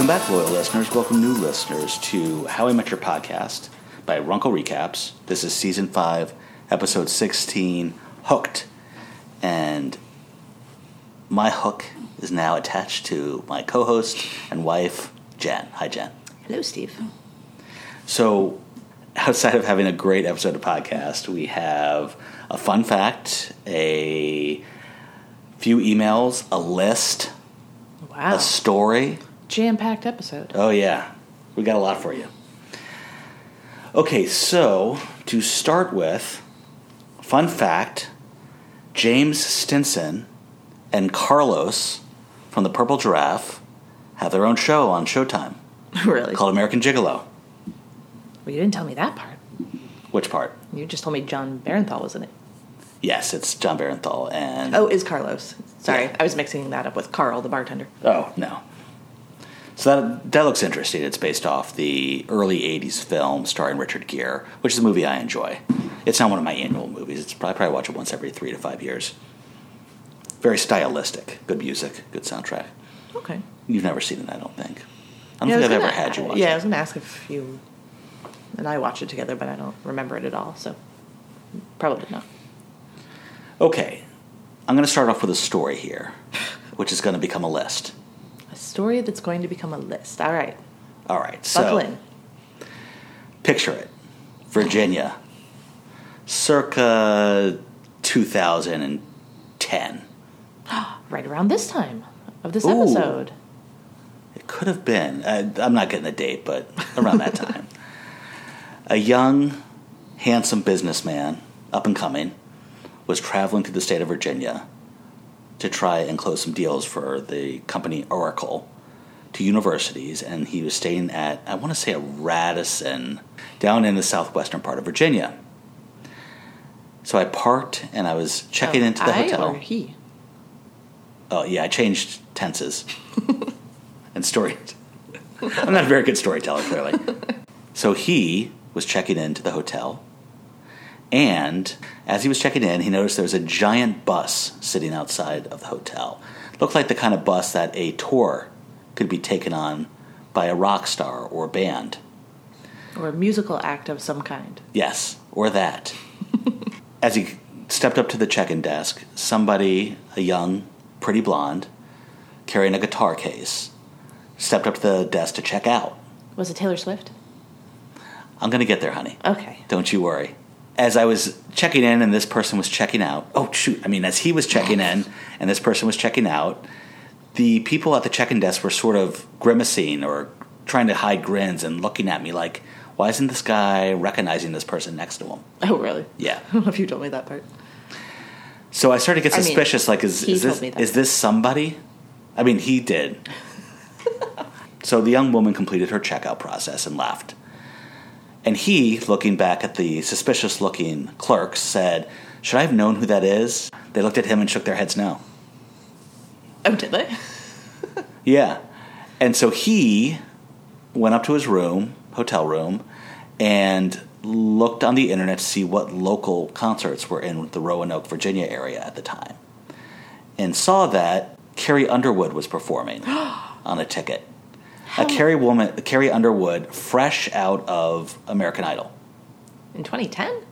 Welcome back, loyal listeners. Welcome, new listeners, to How I Met Your Podcast by Runkle Recaps. This is season 5, episode 16, Hooked. And my hook is now attached to my co host and wife, Jen. Hi, Jen. Hello, Steve. So, outside of having a great episode of podcast, we have a fun fact, a few emails, a list, Wow. a story. Jam packed episode. Oh, yeah. We got a lot for you. Okay, so to start with, fun fact James Stinson and Carlos from the Purple Giraffe have their own show on Showtime really? called American Gigolo. Well, you didn't tell me that part. Which part? You just told me Jon Bernthal was in it. Yes, it's Jon Bernthal and. Oh, is Carlos. Sorry, Yeah. I was mixing that up with Carl, the bartender. Oh, no. So that, that looks interesting. It's based off the early 80s film starring Richard Gere, which is a movie I enjoy. It's not one of my annual movies. It's probably, I probably watch it once every three to five years. Very stylistic. Good music, good soundtrack. Okay. You've never seen it, I don't think. I don't Yeah, think I've ever had you watch Yeah, I was going to ask if you and I watched it together, but I don't remember it at all, so probably not. Okay, I'm going to start off with a story here, which is going to become a list. A story that's going to become a list. All right. All right, so. Buckle in. picture it virginia circa 2010 Right around this time of this Ooh. episode. it could have been I, i'm not getting the date but around that time a young handsome businessman up and coming was traveling through the state of virginia to try and close some deals for the company oracle to universities and he was staying at i want to say a radisson down in the southwestern part of virginia so i parked and i was checking Oh, into the I hotel Or he. Oh yeah, I changed tenses and story. I'm not a very good storyteller, clearly. so he was checking into the hotel, and as he was checking in, he noticed there was a giant bus sitting outside of the hotel. Looked like the kind of bus that a tour could be taken on by a rock star or band. Or a musical act of some kind. Yes, or that. As he stepped up to the check in desk, somebody, a young, pretty blonde, carrying a guitar case, stepped up to the desk to check out. Was it Taylor Swift? I'm going to get there, honey. Okay. Don't you worry. As I was checking in and this person was checking out, oh, shoot, I mean, as he was checking in and this person was checking out, the people at the check in desk were sort of grimacing or trying to hide grins and looking at me like, why isn't this guy recognizing this person next to him? Oh, really? Yeah. I don't know if you told me that part. So I started to get I mean, suspicious. like, is, is this told me that. is this somebody? I mean, he did. so the young woman completed her checkout process and left. And he, looking back at the suspicious-looking clerks, said, "Should I have known who that is?" They looked at him and shook their heads no. Oh, did they? Yeah. And so he went up to his room, hotel room, and looked on the internet to see what local concerts were in the Roanoke, Virginia area at the time. And saw that Carrie Underwood was performing on a ticket. A Carrie woman, Carrie Underwood, fresh out of American Idol. In 2010?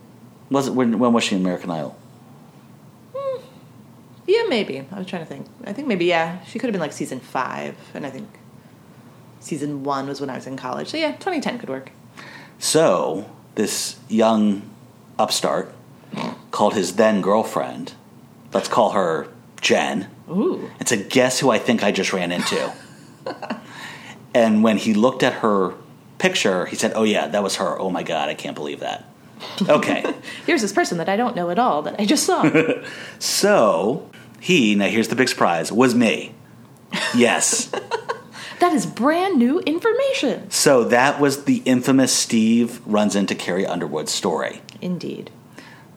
Was it when, when was she in American Idol? Hmm. Yeah, maybe. I was trying to think. I think maybe, yeah. She could have been like season five, and I think season one was when I was in college. So yeah, 2010 could work. So this young upstart called his then girlfriend, let's call her Jen, Ooh. and said, Guess who I think I just ran into? and when he looked at her picture, he said, Oh, yeah, that was her. Oh, my God, I can't believe that. Okay. Here's this person that I don't know at all that I just saw. so he, now here's the big surprise, was me. Yes. that is brand new information. so that was the infamous Steve runs into Carrie Underwood story. Indeed.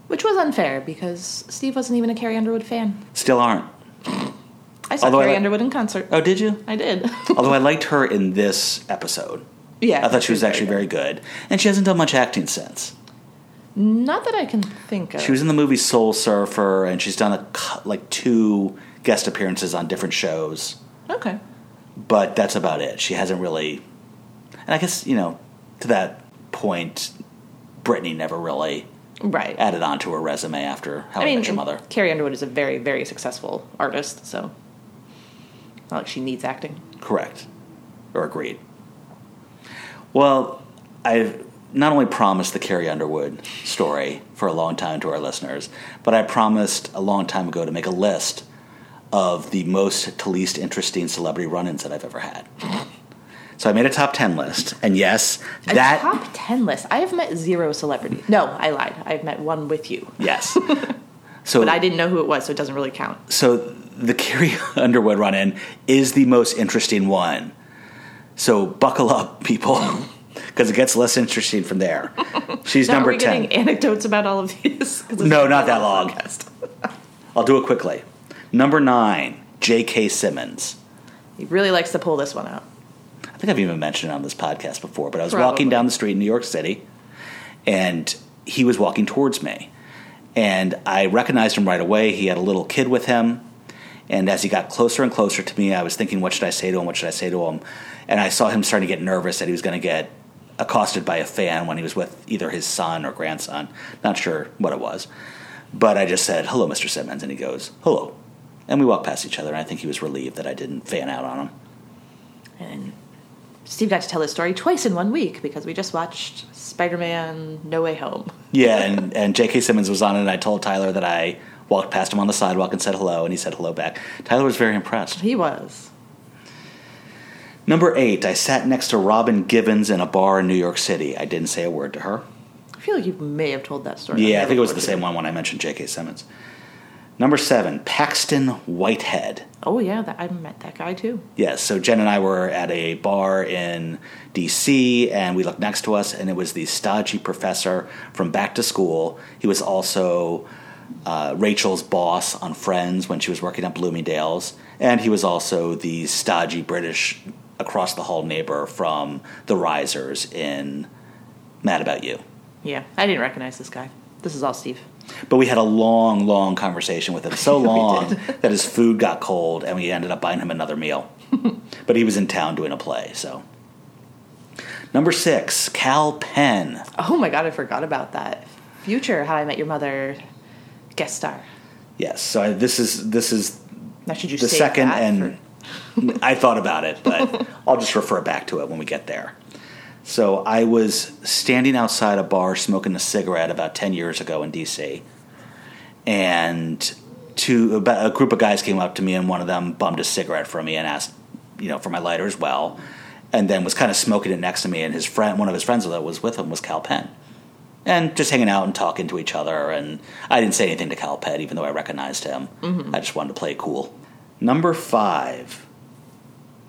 Which was unfair because Steve wasn't even a Carrie Underwood fan. Still aren't. I saw Although I Carrie like- Underwood in concert. Oh, did you? I did. Although I liked her in this episode. yeah. I thought she was actually very good. And she hasn't done much acting since. Not that I can think of. She was in the movie Soul Surfer, and she's done a cou- like two guest appearances on different shows. Okay. but that's about it. She hasn't really, and I guess you know, to that point, Britney never really Right. added on to her resume after How I, I mean, Met Your Mother. Carrie Underwood is a very, very successful artist, so not like she needs acting. Correct. Or agreed. Well, I've not only promised the Carrie Underwood story for a long time to our listeners, but I promised a long time ago to make a list of the most to least interesting celebrity run ins that I've ever had. So I made a top 10 list. And yes, A that. top ten list. I have met zero celebrities. No, I lied. I've met one with you, Yes. So but I didn't know who it was, so it doesn't really count. so the Carrie Underwood run in is the most interesting one. So buckle up, people, because it gets less interesting from there. She's Now, number are we 10. getting anecdotes about all of these? No, not that long. I'll do it quickly. Number nine, J.K. Simmons. He really likes to pull this one out. I think I've even mentioned it on this podcast before, but I was Probably. walking down the street in New York City, and he was walking towards me. And I recognized him right away. He had a little kid with him. And as he got closer and closer to me, I was thinking, what should I say to him? What should I say to him? And I saw him starting to get nervous that he was going to get accosted by a fan when he was with either his son or grandson. Not sure what it was. But I just said, hello, Mr. Simmons. And he goes, hello. And we walked past each other, and I think he was relieved that I didn't fan out on him. And Steve got to tell his story twice in one week because we just watched Spider Man No Way Home. Yeah, and, and J.K. Simmons was on it, and I told Tyler that I walked past him on the sidewalk and said hello, and he said hello back. Tyler was very impressed. He was. Number eight, I sat next to Robin Givens in a bar in New York City. I didn't say a word to her. I feel like you may have told that story. Yeah, I think it was the same one when I mentioned J.K. Simmons. Number seven, Paxton Whitehead. Oh, yeah, that, I met that guy too. Yes, so Jen and I were at a bar in DC, and we looked next to us, and it was the stodgy professor from Back to School. He was also uh, Rachel's boss on Friends when she was working at Bloomingdale's, and he was also the stodgy British across the hall neighbor from The Reisers in Mad About You. Yeah, I didn't recognize this guy. This is all Steve. But we had a long, long conversation with him, so long that his food got cold, and we ended up buying him another meal. but he was in town doing a play, so. Number six, Kal Penn. Oh my god, I forgot about that. Future How I Met Your Mother guest star. Yes, so I, this is this is Now, should you the second, that and I thought about it, but I'll just refer back to it when we get there. So I was standing outside a bar smoking a cigarette about ten years ago in DC, and two about a group of guys came up to me, and one of them bummed a cigarette from me and asked, you know, for my lighter as well, and then was kind of smoking it next to me, and his friend, one of his friends that was with him, was Kal Penn. And just hanging out and talking to each other, and I didn't say anything to Kal Penn, even though I recognized him. I just wanted to play cool. Number five,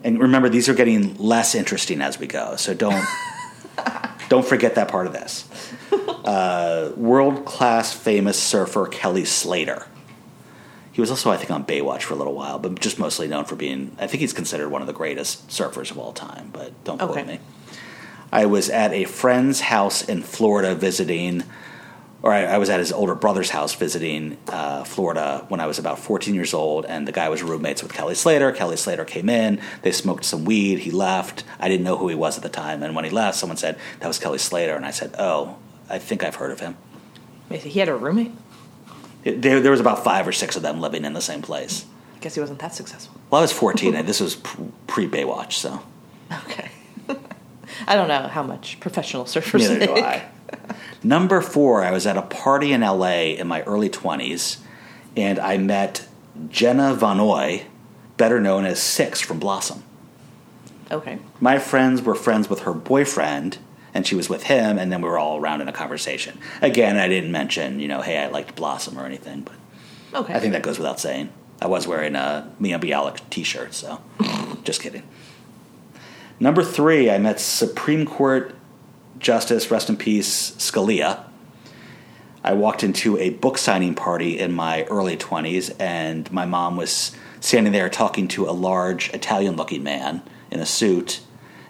and remember these are getting less interesting as we go, so don't don't forget that part of this. Uh, World class famous surfer Kelly Slater. He was also, I think, on Baywatch for a little while, but just mostly known for being. I think he's considered one of the greatest surfers of all time, but don't quote Okay. me. I was at a friend's house in Florida visiting, or I, I was at his older brother's house visiting uh, Florida when I was about 14 years old, and the guy was roommates with Kelly Slater. Kelly Slater came in, they smoked some weed, he left. I didn't know who he was at the time, and when he left, someone said, That was Kelly Slater, and I said, Oh, I think I've heard of him. He had a roommate? It, there, there was about five or six of them living in the same place. Guess he wasn't that successful. Well, I was 14, and this was pre Baywatch, so Okay. I don't know how much professional surfers neither do. I. Number four, I was at a party in LA in my early 20s, and I met Jenna von Oy, better known as Six from Blossom. Okay. My friends were friends with her boyfriend, and she was with him, and then we were all around in a conversation. Again, I didn't mention, you know, hey, I liked Blossom or anything, but Okay. I think that goes without saying. I was wearing a Mayim Bialik t shirt, so just kidding. Number three, I met Supreme Court Justice, rest in peace, Scalia. I walked into a book signing party in my early 20s, and my mom was standing there talking to a large Italian looking man in a suit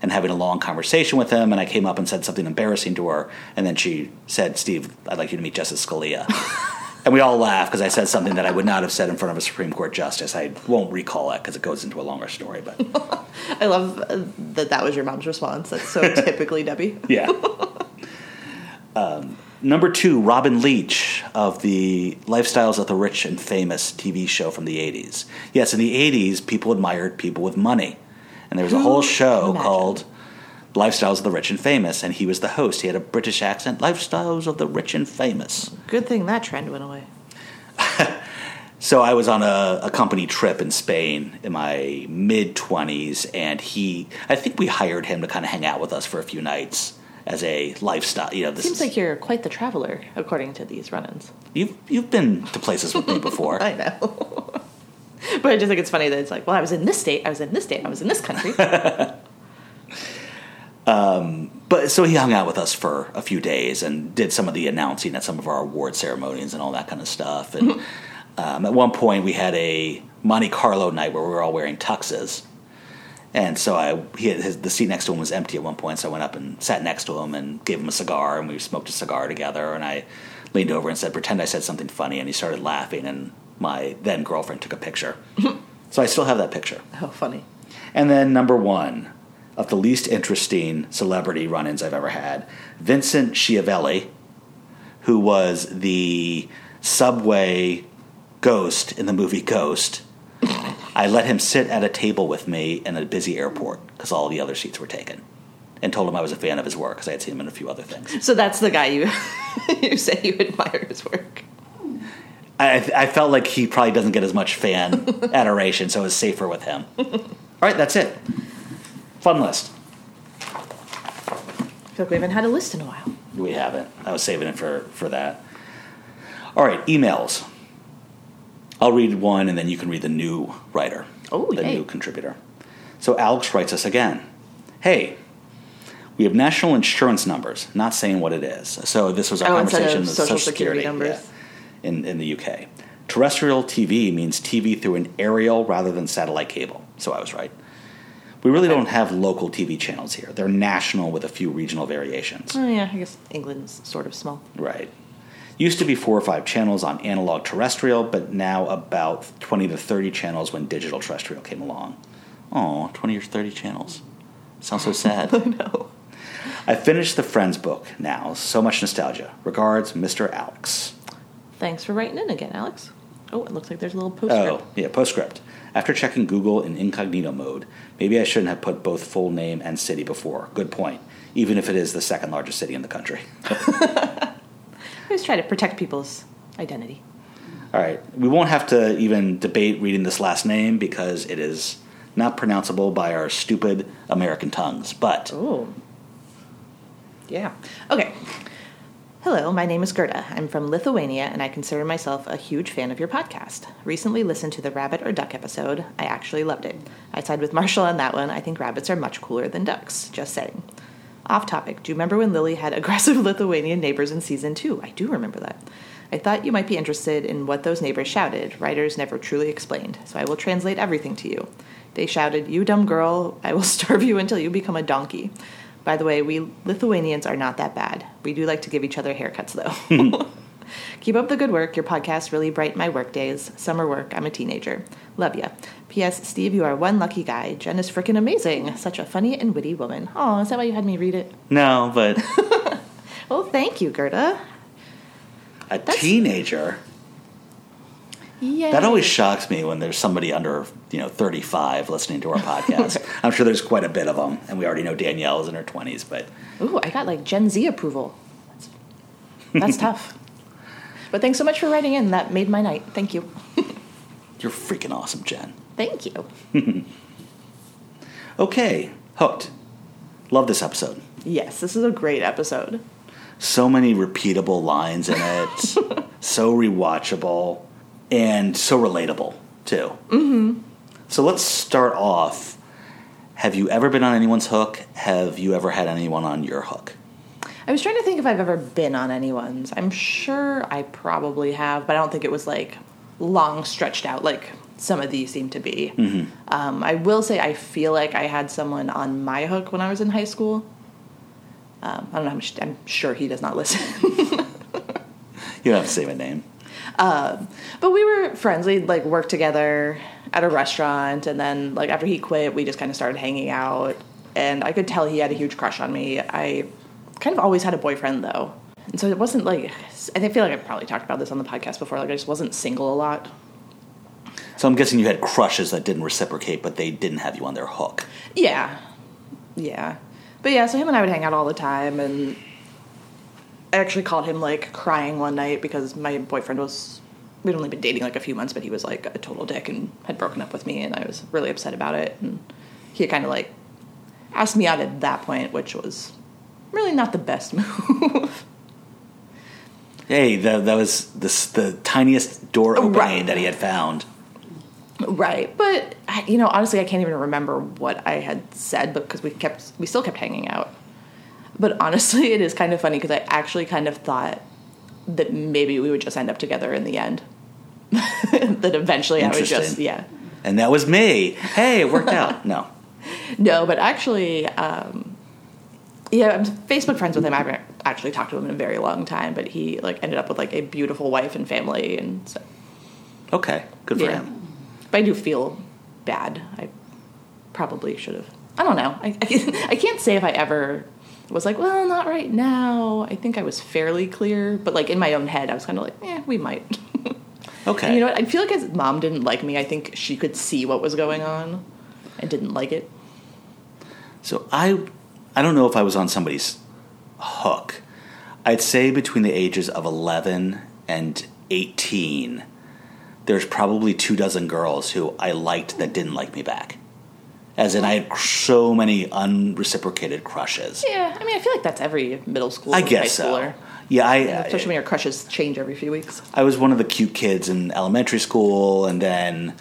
and having a long conversation with him. And I came up and said something embarrassing to her, and then she said, Steve, I'd like you to meet Justice Scalia. And we all laugh because I said something that I would not have said in front of a Supreme Court justice. I won't recall it because it goes into a longer story, but I love uh, that that was your mom's response. That's so typically Debbie. yeah. Um, number two, Robin Leach of the Lifestyles of the Rich and Famous TV show from the 80s. Yes, in the 80s, people admired people with money. And there was a whole show called Lifestyles of the Rich and Famous, and he was the host. He had a British accent, Lifestyles of the Rich and Famous. Good thing that trend went away. So I was on a, a company trip in Spain in my mid twenties, and he, I think we hired him to kind of hang out with us for a few nights as a lifestyle. You know, this Seems is, like you're quite the traveler, according to these run-ins. you've you've been to places with me before. I know. but I just think it's funny that it's like, well, I was in this state, I was in this state, I was in this country. Um, but so he hung out with us for a few days and did some of the announcing at some of our award ceremonies and all that kind of stuff. And mm-hmm. um, at one point, we had a Monte Carlo night where we were all wearing tuxes. And so I, he had his, the seat next to him was empty at one point, so I went up and sat next to him and gave him a cigar, and we smoked a cigar together. And I leaned over and said, "Pretend I said something funny," and he started laughing. And my then girlfriend took a picture, mm-hmm. so I still have that picture. oh, funny. And then number one of the least interesting celebrity run-ins I've ever had, Vincent Schiavelli, who was the subway ghost in the movie Ghost. I let him sit at a table with me in a busy airport because all the other seats were taken, and told him I was a fan of his work because I had seen him in a few other things. So that's the guy you you say you admire his work. I, I felt like he probably doesn't get as much fan adoration, so it was safer with him. All right, that's it. Fun list. I feel like we haven't had a list in a while. We haven't. I was saving it for, for that. All right, emails. I'll read one and then you can read the new writer, Oh, the yay. new contributor. So Alex writes us again. Hey, we have national insurance numbers, not saying what it is. So this was our Oh, conversation with Social Security numbers. yeah, in, in the UK. Terrestrial TV means TV through an aerial rather than satellite cable. So I was right. We really don't have local TV channels here. They're national with a few regional variations. Oh yeah, I guess England's sort of small. Right. Used to be four or five channels on analog terrestrial, but now about 20 to 30 channels when digital terrestrial came along. Oh, 20 or 30 channels. Sounds so sad. I know. I finished the Friends book now. So much nostalgia. Regards, Mr. Alex. Thanks for writing in again, Alex. Oh, it looks like there's a little postscript. Oh, yeah, postscript. After checking Google in incognito mode, maybe I shouldn't have put both full name and city before. Good point. Even if it is the second largest city in the country. I always try to protect people's identity. All right. We won't have to even debate reading this last name because it is not pronounceable by our stupid American tongues. But Oh. Yeah. Okay. Hello, my name is Gerda. I'm from Lithuania and I consider myself a huge fan of your podcast. Recently listened to the rabbit or duck episode. I actually loved it. I side with Marshall on that one. I think rabbits are much cooler than ducks. Just saying. Off topic. Do you remember when Lily had aggressive Lithuanian neighbors in season two? I do remember that. I thought you might be interested in what those neighbors shouted. Writers never truly explained, so I will translate everything to you. They shouted, You dumb girl, I will starve you until you become a donkey. By the way, we Lithuanians are not that bad. We do like to give each other haircuts, though. Hmm. Keep up the good work. Your podcast really brighten my work days. Summer work. I'm a teenager. Love ya. P.S. Steve, you are one lucky guy. Jen is freaking amazing. Such a funny and witty woman. Oh, is that why you had me read it? no, but Oh, thank you, Gerda. a teenager. Yeah. That always shocks me when there's somebody under, you know, 35 listening to our podcast. I'm sure there's quite a bit of them, and we already know Danielle is in her 20s, but Ooh, I got like Gen Z approval. That's, that's tough. But thanks so much for writing in. That made my night. Thank you. you're freaking awesome, Jen. Thank you. Okay, hooked. Love this episode. Yes, this is a great episode. so many repeatable lines in it, so rewatchable, and so relatable too. Mm-hmm. So let's start off. Have you ever been on anyone's hook? Have you ever had anyone on your hook? I was trying to think if I've ever been on anyone's. I'm sure I probably have, but I don't think it was like long stretched out like some of these seem to be. Um, I will say I feel like I had someone on my hook when I was in high school. Um, I don't know. how much- I'm sure he does not listen. You don't have to say my name. Um, but we were friends. We'd like work together at a restaurant, and then like after he quit, we just kind of started hanging out. And I could tell he had a huge crush on me. I kind of always had a boyfriend though, and so it wasn't like I feel like I probably talked about this on the podcast before. Like I just wasn't single a lot. So I'm guessing you had crushes that didn't reciprocate, but they didn't have you on their hook. Yeah, yeah, but yeah. So him and I would hang out all the time, and I actually called him like crying one night because my boyfriend was we'd only been dating like a few months, but he was like a total dick and had broken up with me, and I was really upset about it. And he kind of like asked me out at that point, which was really not the best move. Hey, that, that was the, the tiniest door oh, opening Right. that he had found. right, but you know, honestly, I can't even remember what I had said, but because we kept we still kept hanging out. But honestly, it is kind of funny because I actually kind of thought that maybe we would just end up together in the end. that eventually I would just yeah. And that was me. Hey, it worked out. No. No, but actually, um, yeah, I'm Facebook friends with him. I haven't actually talked to him in a very long time, but he like ended up with like a beautiful wife and family, and so, Okay, good for yeah. him. But I do feel bad. I probably should have. I don't know. I, I, I can't say if I ever was like, well, not right now. I think I was fairly clear, but like in my own head, I was kind of like, yeah, we might. Okay. And you know what? I feel like his mom didn't like me. I think she could see what was going on and didn't like it. So I, I don't know if I was on somebody's hook. I'd say between the ages of 11 and 18, there's probably two dozen girls who I liked that didn't like me back. As in, I had so many unreciprocated crushes. Yeah, I mean, I feel like that's every middle school. I high guess so. schooler. Yeah, I, Yeah, especially when your crushes change every few weeks. I was one of the cute kids in elementary school, and then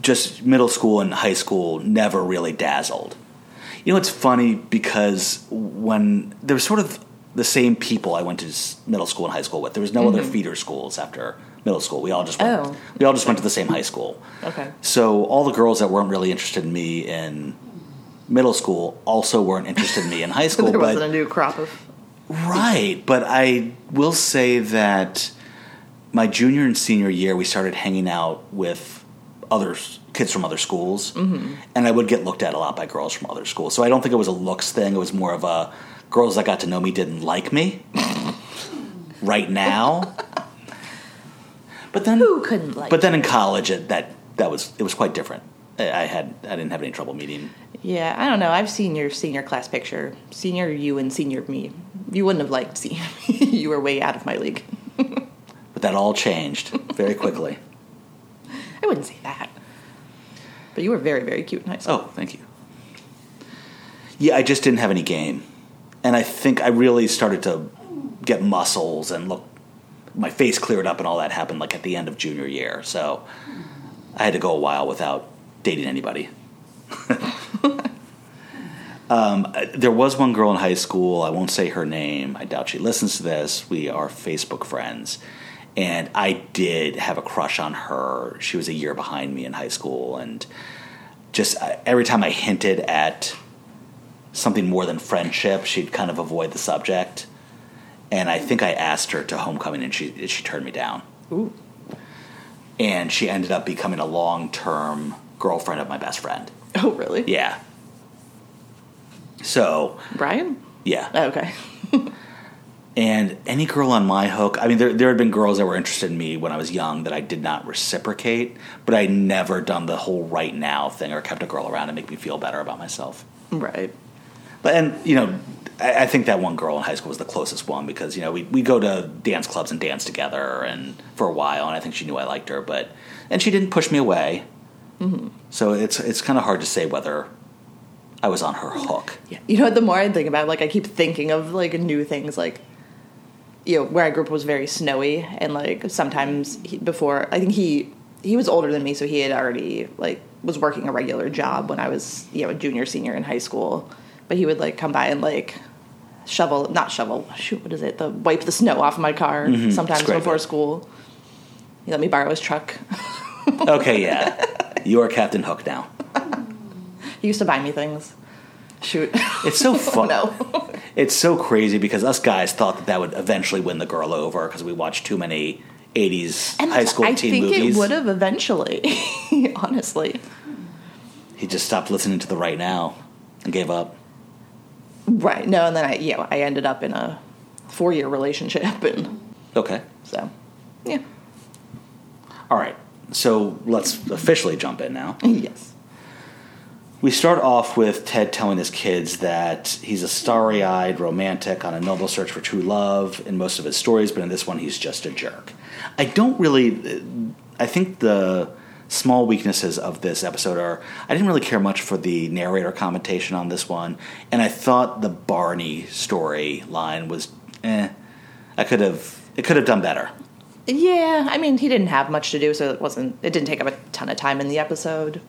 just middle school and high school never really dazzled. You know, it's funny because when there was sort of the same people I went to middle school and high school with. There was no other mm-hmm. feeder schools after middle school. We all just went, Oh. we all just went to the same high school. Okay. So all the girls that weren't really interested in me in middle school also weren't interested in me in high school. there but wasn't a new crop of. Right, but I will say that my junior and senior year, we started hanging out with other kids from other schools, Mm-hmm. and I would get looked at a lot by girls from other schools. So I don't think it was a looks thing; it was more of a girls that got to know me didn't like me right now. But then, Who couldn't like? but then in college, it, that that was it was quite different. I had I didn't have any trouble meeting. Yeah, I don't know. I've seen your senior class picture. Senior you and senior me. You wouldn't have liked senior me. you were way out of my league. But that all changed very quickly. I wouldn't say that. But you were very, very cute in high school. Oh, thank you. Yeah, I just didn't have any game. And I think I really started to get muscles and look my face cleared up and all that happened like at the end of junior year. So I had to go a while without dating anybody. um, there was one girl in high school, I won't say her name. I doubt she listens to this. We are Facebook friends. And I did have a crush on her. She was a year behind me in high school and just uh, every time I hinted at something more than friendship, she'd kind of avoid the subject. And I think I asked her to homecoming, and she she turned me down. Ooh. And she ended up becoming a long term girlfriend of my best friend. Oh, really? Yeah. So Brian? yeah, Oh, okay. and any girl on my hook. I mean, there there had been girls that were interested in me when I was young that I did not reciprocate, but I never done the whole right now thing or kept a girl around to make me feel better about myself. right. But and you know, I, I think that one girl in high school was the closest one because you know we we go to dance clubs and dance together and for a while, and I think she knew I liked her, but and she didn't push me away. Mm-hmm. So it's it's kind of hard to say whether I was on her hook. Yeah. You know what? The more I think about it, like, I keep thinking of, like, new things, like, you know, where I grew up was very snowy, and, like, sometimes he, before, I think he, he was older than me, so he had already, like, was working a regular job when I was, you know, a junior, senior in high school. But he would, like, come by and, like, shovel, not shovel, shoot, what is it? The wipe the snow off my car mm-hmm. sometimes scrape before it. school. He let me borrow his truck. Okay, yeah, you are Captain Hook now. he used to buy me things. Shoot. It's so fun. no. It's so crazy because us guys thought that that would eventually win the girl over because we watched too many 80s And high school I teen think movies. it would have eventually, honestly. He just stopped listening to the right now and gave up. Right. No, and then I, yeah, I ended up in a four year relationship. And Okay. so, yeah. All right. So let's officially jump in now. Yes. We start off with Ted telling his kids that he's a starry eyed romantic on a noble search for true love in most of his stories, but in this one, he's just a jerk. I don't really. I think the small weaknesses of this episode are I didn't really care much for the narrator commentation on this one, and I thought the Barney storyline was eh. I could have. It could have done better. Yeah, I mean, he didn't have much to do, so it wasn't. It didn't take up a ton of time in the episode.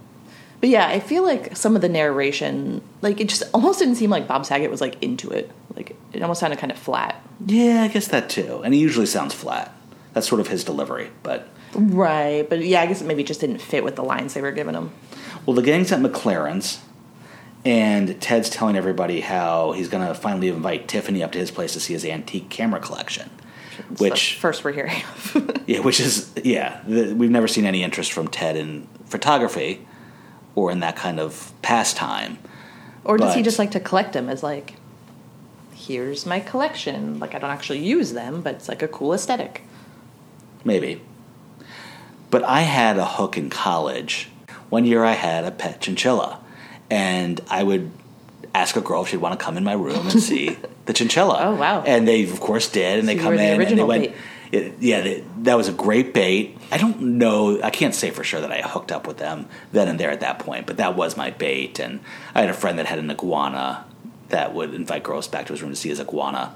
But yeah, I feel like some of the narration, like it just almost didn't seem like Bob Saget was like into it. Like it almost sounded kind of flat. Yeah, I guess that too. And he usually sounds flat. That's sort of his delivery, but. Right, but yeah, I guess it maybe just didn't fit with the lines they were giving him. Well, the gang's at MacLaren's, and Ted's telling everybody how he's going to finally invite Tiffany up to his place to see his antique camera collection. It's the Which, first we're hearing of. yeah, which is yeah, the, we've never seen any interest from Ted in photography or in that kind of pastime. or does he just like to collect them as like, here's my collection. Like I don't actually use them, but it's like a cool aesthetic. Maybe. But I had a hook in college. One year I had a pet chinchilla, and I would ask a girl if she'd want to come in my room and see the chinchilla. Oh, wow. And they of course did, and So they come the in and they went. bait. It, yeah, they, that was a great bait. I don't know. I can't say for sure that I hooked up with them then and there at that point, but that was my bait. And I had a friend that had an iguana that would invite girls back to his room to see his iguana.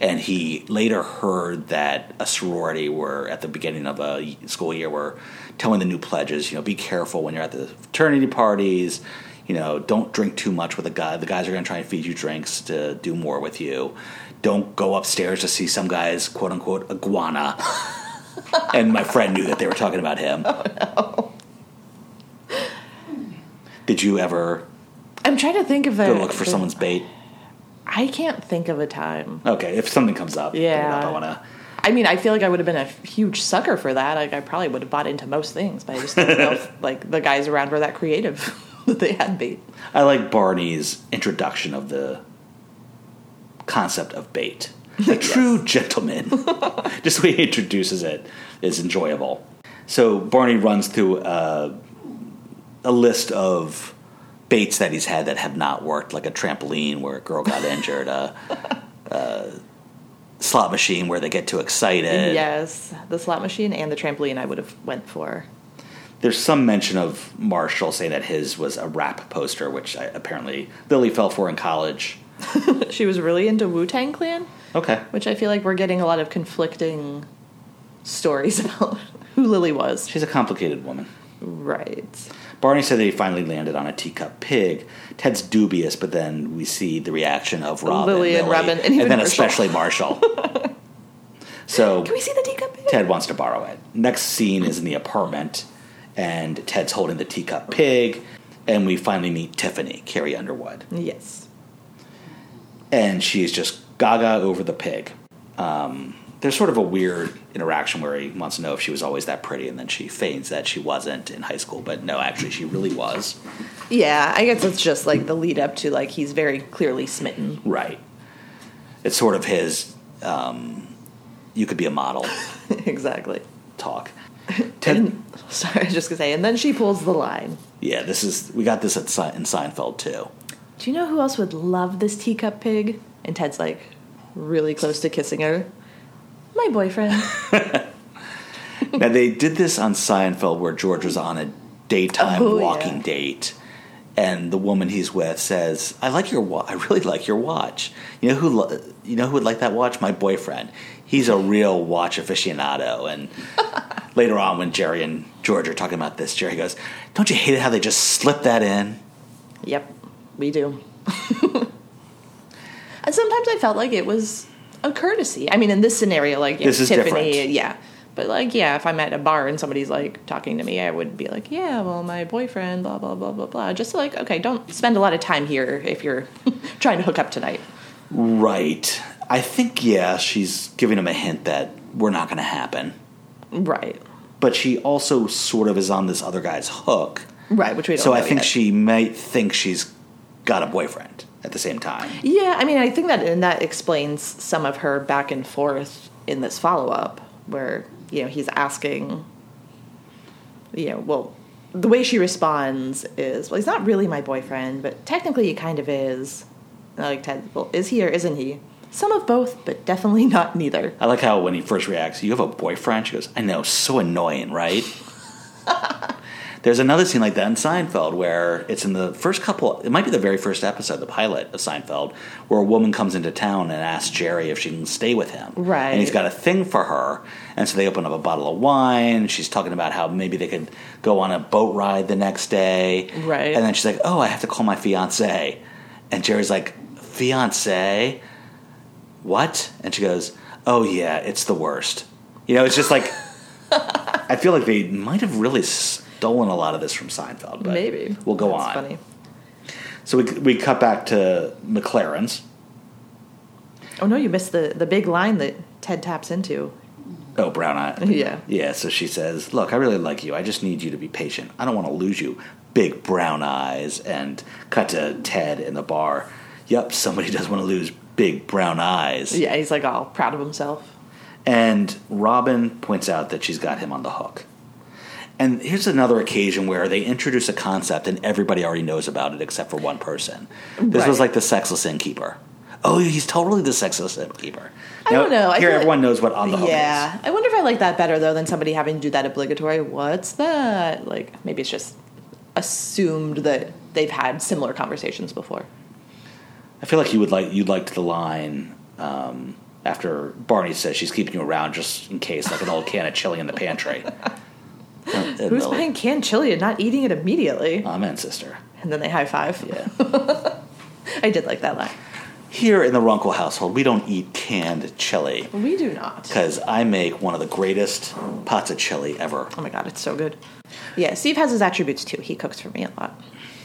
And he later heard that a sorority were at the beginning of a school year were telling the new pledges, you know, be careful when you're at the fraternity parties. You know, don't drink too much with a guy. The guys are going to try and feed you drinks to do more with you. Don't go upstairs to see some guy's quote unquote iguana. and my friend knew that they were talking about him. Oh, Did you ever I'm trying to think of go a look for someone's bait? I can't think of a time. Okay, if something comes up, Yeah. up, I want to. I mean, I feel like I would have been a huge sucker for that. Like, I probably would have bought into most things, but I just don't know if like the guys around were that creative that they had bait. I like Barney's introduction of the concept of bait. A true gentleman. Just the way he introduces it is enjoyable. So Barney runs through a, a list of baits that he's had that have not worked, like a trampoline where a girl got injured, a, a slot machine where they get too excited. Yes, the slot machine and the trampoline I would have went for. There's some mention of Marshall saying that his was a rap poster, which I, apparently Lily fell for in college. She was really into Wu Tang Clan, Okay. which I feel like we're getting a lot of conflicting stories about who Lily was. She's a complicated woman. Right. Barney said that he finally landed on a teacup pig. Ted's dubious, but then we see the reaction of Robin, Lily and Robin, and even then Marshall. especially Marshall. so Can we see the teacup pig? Ted wants to borrow it. Next scene is in the apartment, and Ted's holding the teacup pig, and we finally meet Tiffany, Carrie Underwood, Yes. and she's just gaga over the pig. Um, there's sort of a weird interaction where he wants to know if she was always that pretty, and then she feigns that she wasn't in high school, but no, actually, she really was. Yeah, I guess it's just like the lead up to like he's very clearly smitten. Right. It's sort of his um, you could be a model exactly. talk. Ted, Sorry, I was just gonna say, and then she pulls the line. yeah, this is we got this at in Seinfeld too. Do you know who else would love this teacup pig? And Ted's like really close to kissing her. My boyfriend. now they did this on Seinfeld where George was on a daytime Oh, walking yeah. date, and the woman he's with says, "I like your wa- I really like your watch. You know who lo- you know who would like that watch? My boyfriend. He's a real watch aficionado." And later on, when Jerry and George are talking about this, Jerry goes, "Don't you hate it how they just slip that in?" yep, we do. and sometimes I felt like it was a courtesy. I mean, in this scenario, like yeah, This is Tiffany, different. yeah. But like, yeah, if I'm at a bar and somebody's like talking to me, I would be like, yeah, well, my boyfriend, blah blah blah blah blah. Just like, okay, don't spend a lot of time here if you're trying to hook up tonight. Right. I think yeah, she's giving him a hint that we're not going to happen. Right. But she also sort of is on this other guy's hook. Right, which we don't So I think yet. she might think she's got a boyfriend at the same time. Yeah, I mean, I think that and that explains some of her back and forth in this follow up, where you know he's asking, you know, well, the way she responds is, well, he's not really my boyfriend, but technically he kind of is. And I like Ted, well, is he or isn't he? Some of both, but definitely not neither. I like how when he first reacts, you have a boyfriend? She goes, I know, so annoying, right? There's another scene like that in Seinfeld where it's in the first couple, it might be the very first episode, the pilot of Seinfeld, where a woman comes into town and asks Jerry if she can stay with him. Right. And he's got a thing for her. And so they open up a bottle of wine. She's talking about how maybe they could go on a boat ride the next day. Right. And then she's like, oh, I have to call my fiance. And Jerry's like, fiance? What? And she goes, oh, yeah, it's the worst. You know, it's just like, I feel like they might have really stolen a lot of this from Seinfeld. But Maybe We'll go That's on. Funny. So we, we cut back to MacLaren's. Oh no, you missed the the big line that Ted taps into. Oh, brown eye. Yeah. Yeah, so she says, Look, I really like you. I just need you to be patient. I don't want to lose you. Big brown eyes. And cut to Ted in the bar. Yep, somebody does want to lose big brown eyes. Yeah, he's like all proud of himself. And Robin points out that she's got him on the hook. And here's another occasion where they introduce a concept and everybody already knows about it except for one person. This was like the sexless innkeeper. Oh, he's totally the sexless innkeeper. I don't know. I here, feel like- everyone knows what on the hook Yeah, is. I wonder if I like that better though than somebody having to do that obligatory. What's that? Like maybe it's just assumed that they've had similar conversations before. I feel like you would like you liked the line um, after Barney says she's keeping you around just in case, like an old can of chili in the pantry. Who's they'll- buying canned chili and not eating it immediately? Amen, sister. And then they high five. Yeah. I did like that line. Here in the Runkle household, we don't eat canned chili. We do not. because I make one of the greatest pots of chili ever. Oh my god, it's so good. Yeah, Steve has his attributes too. He cooks for me a lot,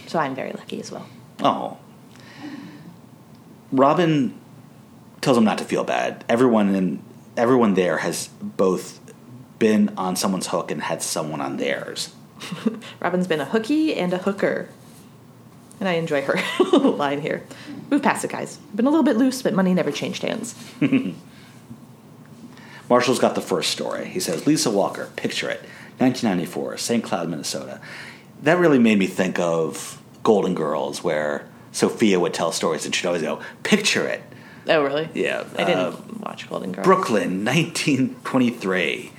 so I'm very lucky as well. Oh. Robin tells him not to feel bad. Everyone in everyone there has both been on someone's hook and had someone on theirs. Robin's been a hooky and a hooker. And I enjoy her line here. Move past it, guys. Been a little bit loose, but money never changed hands. Marshall's got the first story. He says, Lisa Walker, picture it, 1994, St. Cloud, Minnesota. That really made me think of Golden Girls, where Sophia would tell stories and she'd always go, picture it. Oh, really? Yeah, I didn't uh, watch Golden Girls. Brooklyn, 1923.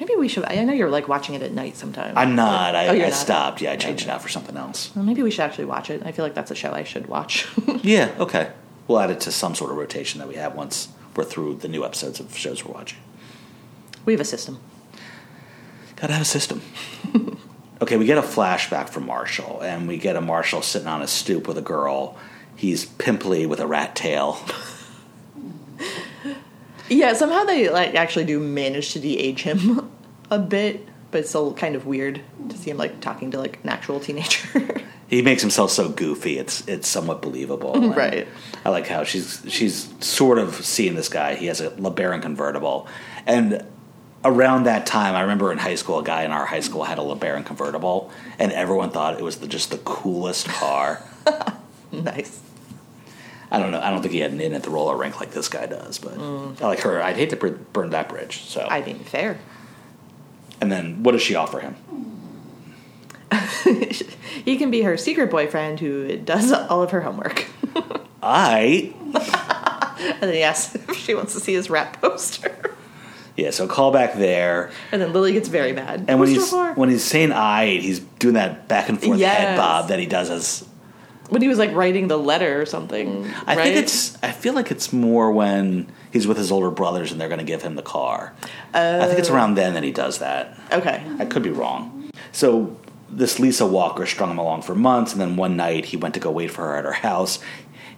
Maybe we should. I know you're like watching it at night sometimes. I'm not. I, Oh, I not? stopped. Yeah, I changed it out for something else. Well, maybe we should actually watch it. I feel like that's a show I should watch. Yeah, okay. We'll add it to some sort of rotation that we have once we're through the new episodes of shows we're watching. we have a system. Gotta have a system. okay, we get a flashback from Marshall, and we get a Marshall sitting on a stoop with a girl. He's pimply with a rat tail. Yeah, somehow they like actually do manage to de-age him a bit, but it's still kind of weird to see him like talking to like an actual teenager. He makes himself so goofy; it's it's somewhat believable. And Right. I like how she's she's sort of seeing this guy. He has a LeBaron convertible, and around that time, I remember in high school, a guy in our high school had a LeBaron convertible, and everyone thought it was the, just the coolest car. nice. I don't know. I don't think he had an in at the roller rink like this guy does, but I like her. I'd hate to burn that bridge. So, I mean, fair. and then what does she offer him? he can be her secret boyfriend who does all of her homework. I and then he asks if she wants to see his rap poster. yeah. So call back there, And then Lily gets very mad. and when he's when he's saying I, he's doing that back and forth head bob that he does as when he was like writing the letter or something. I right? think it's. I feel like it's more when he's with his older brothers and they're going to give him the car. I think it's oh. around then that he does that. okay. I could be wrong. So this Lisa Walker strung him along for months, and then one night he went to go wait for her at her house.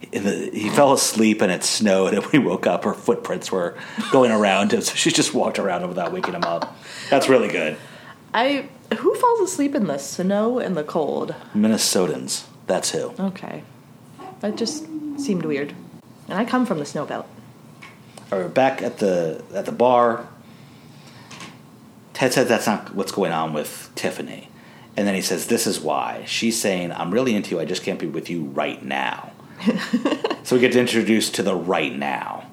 he fell asleep and it snowed, and when he woke up, her footprints were going around him, so she just walked around him without waking him up. That's really good. I who falls asleep in the snow and the cold? Minnesotans. That's who. Okay, that just seemed weird. And I come from the snow belt. All right, we're back at the at the bar. Ted said that's not what's going on with Tiffany. And then he says, This is why. She's saying, I'm really into you, I just can't be with you right now. so we get introduced to the right now.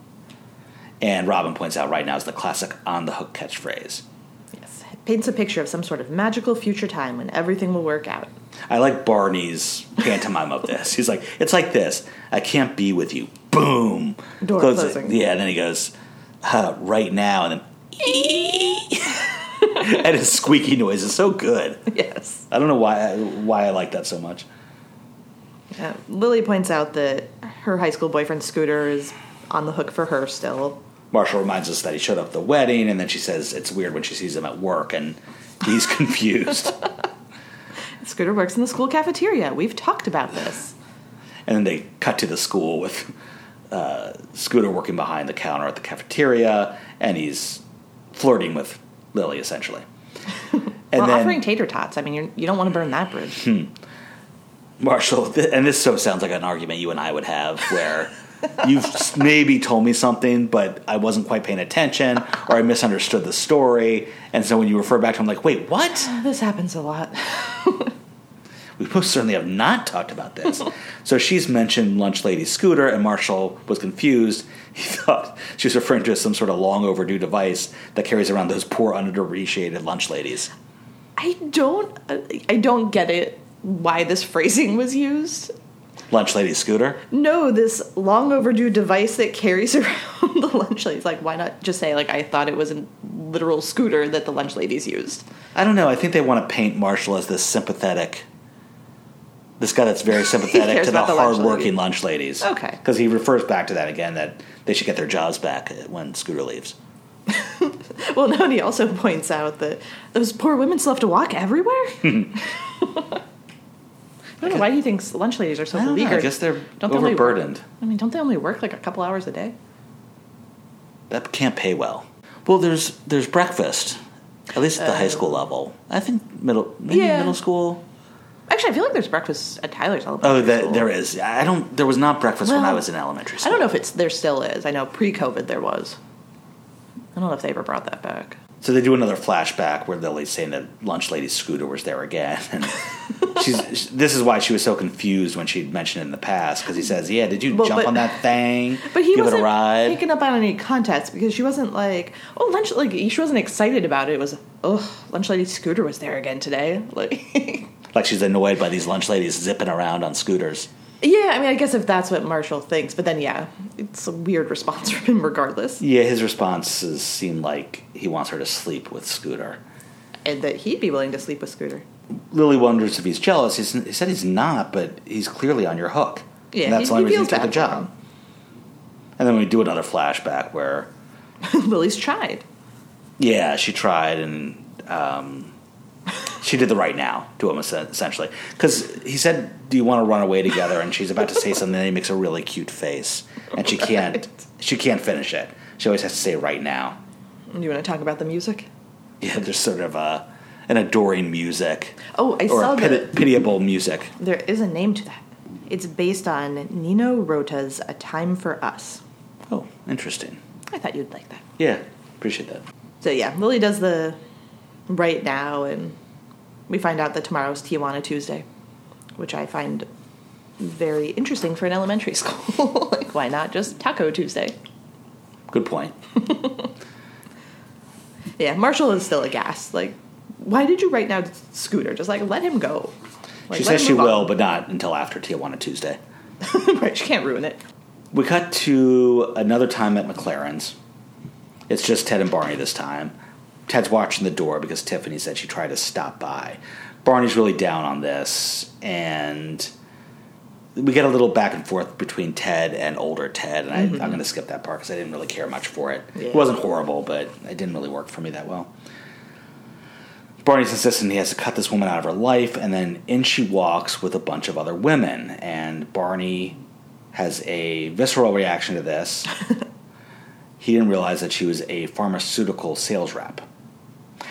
And Robin points out right now is the classic on the hook catchphrase. Yes, it paints a picture of some sort of magical future time when everything will work out. I like Barney's pantomime of this. He's like, It's like this I can't be with you. Boom. Door Close it. closing. Yeah, and then he goes, huh, Right now. And then, and his squeaky noise is so good. Yes. I don't know why why I like that so much. Uh, Lily points out that her high school boyfriend Scooter is on the hook for her still. Marshall reminds us that he showed up at the wedding, and then she says it's weird when she sees him at work, and he's confused. Scooter works in the school cafeteria. We've talked about this. and then they cut to the school with uh, Scooter working behind the counter at the cafeteria, and he's flirting with Lily essentially. And We're then offering tater tots. I mean, you're, you don't want to burn that bridge. Marshall, th- and this so sounds like an argument you and I would have where you've maybe told me something, but I wasn't quite paying attention, or I misunderstood the story, and so when you refer back to, it, I'm like, wait, what? This happens a lot. We most certainly have not talked about this. so she's mentioned lunch lady scooter, and Marshall was confused. He thought she was referring to some sort of long overdue device that carries around those poor underappreciated lunch ladies. I don't. I don't get it. Why this phrasing was used? Lunch lady scooter. No, this long overdue device that carries around the lunch ladies. Like, why not just say like I thought it was a literal scooter that the lunch ladies used? I don't know. I think they want to paint Marshall as this sympathetic, this guy that's very sympathetic to the the lunch hardworking lady. lunch ladies. Okay. Because he refers back to that again that they should get their jobs back uh, when Scooter leaves. Well, no, and he also points out that those poor women still have to walk everywhere. I don't know why he thinks lunch ladies are so I don't know. I guess they're Don't they only- overburdened. I mean, don't they only work like a couple hours a day? That can't pay well. Well, there's there's breakfast, at least at the high oh. school level. I think middle maybe Yeah. middle school. Actually, I feel like there's breakfast at Tyler's Oh, Elementary that School. there is. I don't. There was not breakfast when I was in elementary school. I don't know if it's there still is. I know pre-COVID there was. I don't know if they ever brought that back. So they do another flashback where Lily's saying that lunch lady Scooter was there again, and she's. This is why she was so confused when she mentioned it in the past because he says, "Yeah, did you Well, jump but- on that thing? But he wasn't a ride." picking up on any context because she wasn't like, oh, lunch. Like she wasn't excited about it. It was, oh, lunch lady Scooter was there again today. Like, like she's annoyed by these lunch ladies zipping around on scooters. Yeah. I mean, I guess if that's what Marshall thinks, but then yeah, it's a weird response from him regardless, Yeah, his responses seem like he wants her to sleep with Scooter. and that he'd be willing to sleep with Scooter. Lily wonders if he's jealous. He's, he said he's not, but he's clearly on your hook. Yeah, and that's he- the only he reason he took the job. And then we do another flashback where, Lily's tried. yeah, she tried and um, she did the right now to him essentially. Because he said, "Do you want to run away together?" And she's about to say something, and he makes a really cute face, and she can't. She can't finish it. She always has to say right now. Do you want to talk about the music? Yeah, there's sort of a an adoring music. Oh, I saw a piti- pitiable music. There is a name to that. It's based on Nino Rota's "A Time for Us." Oh, interesting. I thought you'd like that. Yeah, appreciate that. So yeah, Lily does the right now, and we find out that tomorrow's Tijuana Tuesday, which I find very interesting for an elementary school. like, why not just Taco Tuesday? Good point. Yeah, Marshall is still aghast. Like, why did you write now Scooter? Just like let him go. Like, she says she will, on. but not until after Tijuana Tuesday. right, she can't ruin it. We cut to another time at MacLaren's. It's just Ted and Barney this time. Ted's watching the door because Tiffany said she tried to stop by. Barney's really down on this, and we get a little back and forth between Ted and older Ted, and I, mm-hmm. I'm going to skip that part because I didn't really care much for it. Yeah. It wasn't horrible, but it didn't really work for me that well. Barney's insisting he has to cut this woman out of her life, and then in she walks with a bunch of other women, and Barney has a visceral reaction to this. he didn't realize that she was a pharmaceutical sales rep.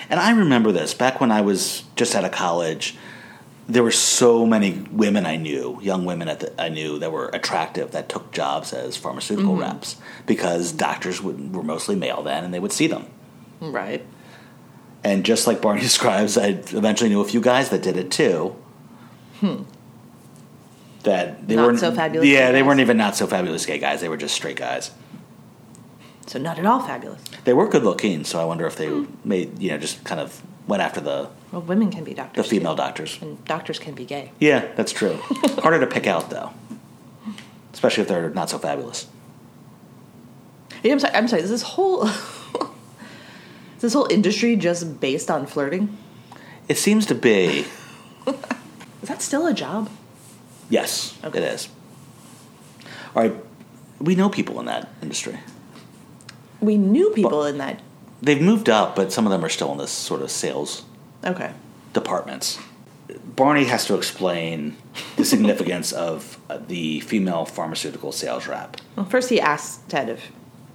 And I remember this back when I was just out of college. There were so many women I knew, young women at the, I knew that were attractive that took jobs as pharmaceutical mm-hmm. reps because doctors would, were mostly male then and they would see them. Right. And just like Barney describes, I eventually knew a few guys that did it too. Hmm. That they Not weren't so fabulous Yeah, they weren't even not so fabulous gay guys. They were just straight guys. So not at all fabulous. They were good looking, so I wonder if they hmm. made you know just kind of went after the Well, women can be doctors. the female too. doctors. And doctors can be gay. Yeah, that's true. Harder to pick out though, especially if they're not so fabulous. Yeah, I'm sorry. I'm sorry. Is this whole is this whole industry just based on flirting? It seems to be. Is that still a job? Yes, Okay. it is. All right, we know people in that industry. We knew people in that. They've moved up, but some of them are still in this sort of sales Okay. departments. Barney has to explain the significance of uh, the female pharmaceutical sales rep. Well, first he asks Ted if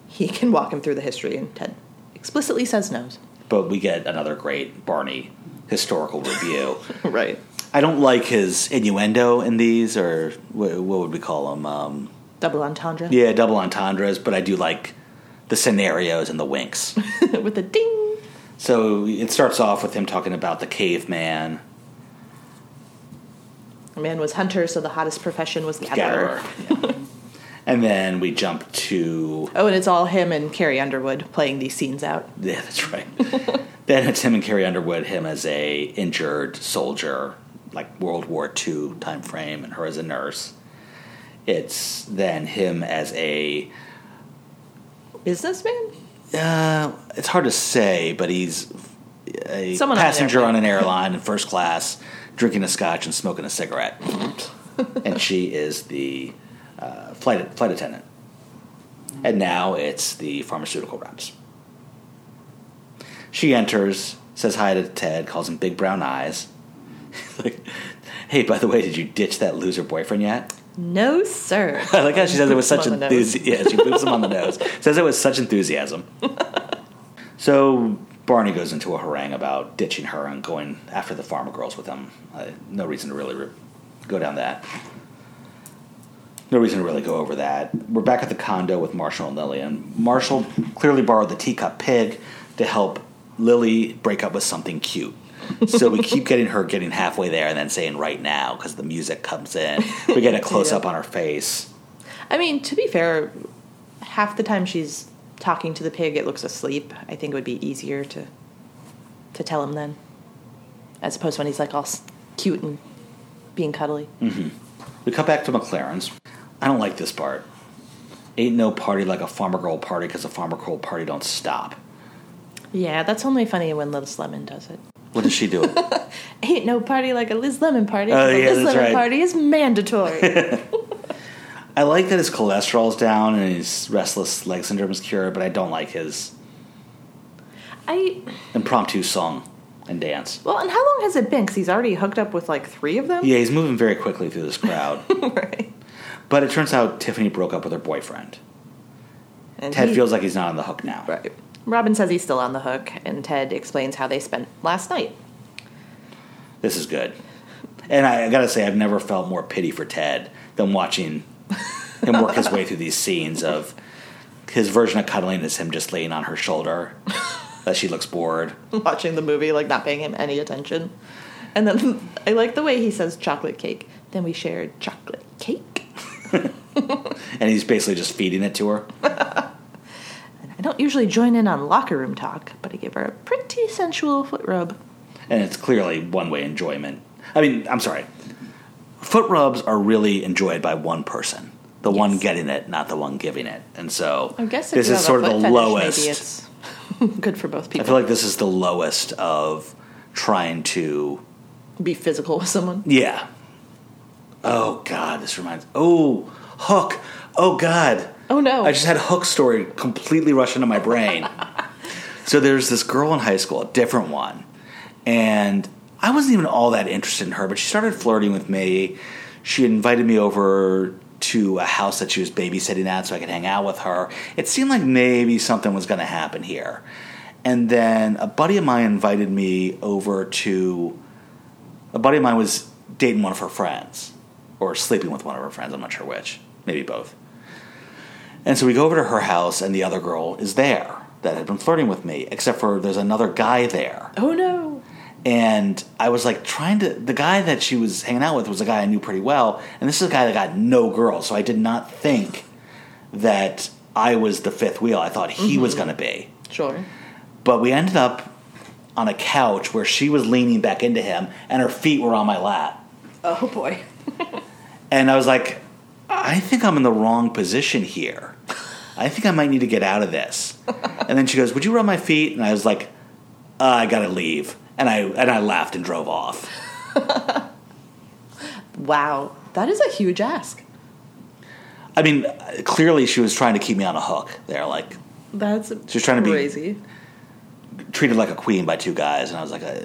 he can walk him through the history, and Ted explicitly says no. But we get another great Barney historical review. Right. I don't like his innuendo in these, or what, what would we call them? Um, Double entendre. yeah, double entendres, but I do like the scenarios and the winks. With a ding. so it starts off with him talking about the caveman, A man was hunter, so the hottest profession was gatherer. gatherer. Yeah. and then we jump to Oh, and it's all him and Carrie Underwood playing these scenes out. Yeah, that's right. then it's him and Carrie Underwood, him as a injured soldier, like World War II time frame, and her as a nurse. It's then him as a. Businessman? Uh, it's hard to say, but he's a Someone on an passenger on, an airline in first class, drinking a scotch and smoking a cigarette. and she is the uh, flight flight attendant. And now it's the pharmaceutical reps. She enters, says hi to Ted, calls him Big Brown Eyes. like, hey, by the way, did you ditch that loser boyfriend yet? No, sir. I like how she says it with such him on the nose. enthusiasm. Yeah, she boops him on the nose. Says it with such enthusiasm. so Barney goes into a harangue about ditching her and going after the pharma girls with him. Uh, no reason to really re- go down that. No reason to really go over that. We're back at the condo with Marshall and Lily, and Marshall clearly borrowed the teacup pig to help Lily break up with something cute. So we keep getting her getting halfway there and then saying right now because the music comes in. We get a close up on her face. I mean, to be fair, half the time she's talking to the pig, it looks asleep. I think it would be easier to to tell him then, as opposed to when he's like all cute and being cuddly. Mm-hmm. We cut back to MacLaren's. I don't like this part. Ain't no party like a pharma girl party because a pharma girl party don't stop. Yeah, that's only funny when Liz Lemon does it. What does she do? Ain't no party like a Liz Lemon party. Oh, 'cause a yeah, Liz that's Lemon right. party is mandatory. I like that his cholesterol's down and his restless leg syndrome is cured, but I don't like his I impromptu song and dance. well, and how long has it been? Because he's already hooked up with like three of them. Yeah, he's moving very quickly through this crowd. right. but it turns out Tiffany broke up with her boyfriend. And Ted he- feels like he's not on the hook now. right. Robin says he's still on the hook, and Ted explains how they spent last night. This is good. And I, I gotta say, I've never felt more pity for Ted than watching him work his way through these scenes of his version of cuddling is him just laying on her shoulder, that she looks bored. watching the movie, like not paying him any attention. And then I like the way he says chocolate cake. Then we shared chocolate cake. And he's basically just feeding it to her. I don't usually join in on locker room talk, but I give her a pretty sensual foot rub. And it's clearly one way enjoyment. I mean, I'm sorry. Foot rubs are really enjoyed by one person. The one getting it, not the one giving it. And so I guess this is sort of the fetish, lowest. maybe it's good for both people. I feel like this is the lowest of trying to be physical with someone. Yeah. Oh God, this reminds. Oh, Hook. Oh God. Oh no! I just had a Hook story completely rush into my brain. so there's this girl in high school, a different one, and I wasn't even all that interested in her, but she started flirting with me. She invited me over to a house that she was babysitting at so I could hang out with her. It seemed like maybe something was going to happen here. And then a buddy of mine invited me over to. A buddy of mine was dating one of her friends, or sleeping with one of her friends, I'm not sure which, maybe both. And so we go over to her house, and the other girl is there that had been flirting with me, except for there's another guy there. Oh no. And I was like trying to. The guy that she was hanging out with was a guy I knew pretty well, and this is a guy that got no girls. So I did not think that I was the fifth wheel. I thought he was mm-hmm. going to be. Sure. But we ended up on a couch where she was leaning back into him, and her feet were on my lap. Oh boy. And I was like, I think I'm in the wrong position here. I think I might need to get out of this. And then she goes, Would you rub my feet? And I was like, uh, I gotta leave. And I and I laughed and drove off. Wow. That is a huge ask. I mean, clearly she was trying to keep me on a hook there, like That's She's trying to be- crazy. treated like a queen by two guys. And I was like, uh,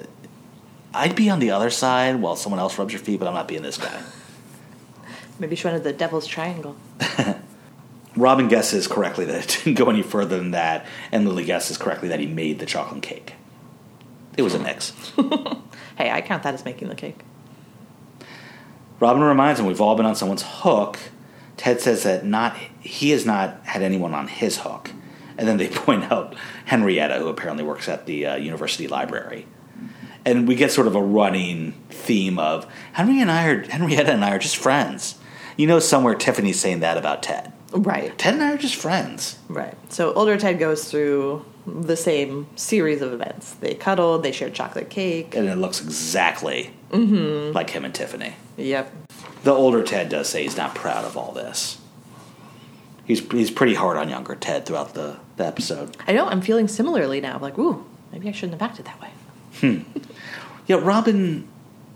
I'd be on the other side while someone else rubs your feet, but I'm not being this guy. Maybe she wanted the devil's triangle. Robin guesses correctly that it didn't go any further than that, and Lily guesses correctly that he made the chocolate cake. It was a mix. Hey, I count that as making the cake. Robin reminds him we've all been on someone's hook. Ted says that not he has not had anyone on his hook, and then they point out Henrietta, who apparently works at the uh, university library. And we get sort of a running theme of Henry and I are Henrietta and I are just friends. You know, somewhere Tiffany's saying that about Ted. Right. Ted and I are just friends. Right. So older Ted goes through the same series of events. They cuddled, they shared chocolate cake. And it looks exactly like him and Tiffany. Yep. The older Ted does say he's not proud of all this. He's he's pretty hard on younger Ted throughout the, the episode. I know, I'm feeling similarly now. Like, ooh, maybe I shouldn't have acted that way. Hmm. yeah, Robin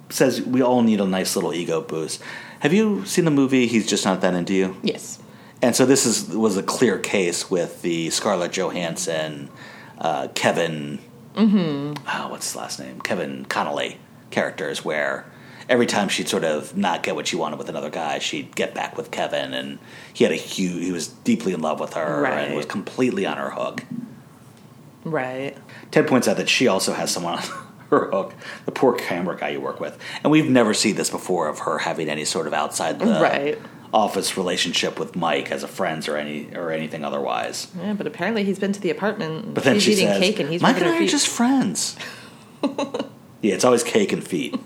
says we all need a nice little ego boost. Have you seen the movie He's Just Not That Into You? Yes. And so this is was a clear case with the Scarlett Johansson, uh, Kevin, oh, what's his last name? Kevin Connolly characters, where every time she'd sort of not get what she wanted with another guy, she'd get back with Kevin, and he had a huge, he was deeply in love with her and Right. was completely on her hook. Right. Ted points out that she also has someone on her hook, the poor camera guy you work with, and we've never seen this before of her having any sort of outside the Right. Office relationship with Mike as a friend or any or anything otherwise. Yeah, but apparently he's been to the apartment. But then she's she eating says, cake and he's "Mike and I are just friends." yeah, it's always cake and feet.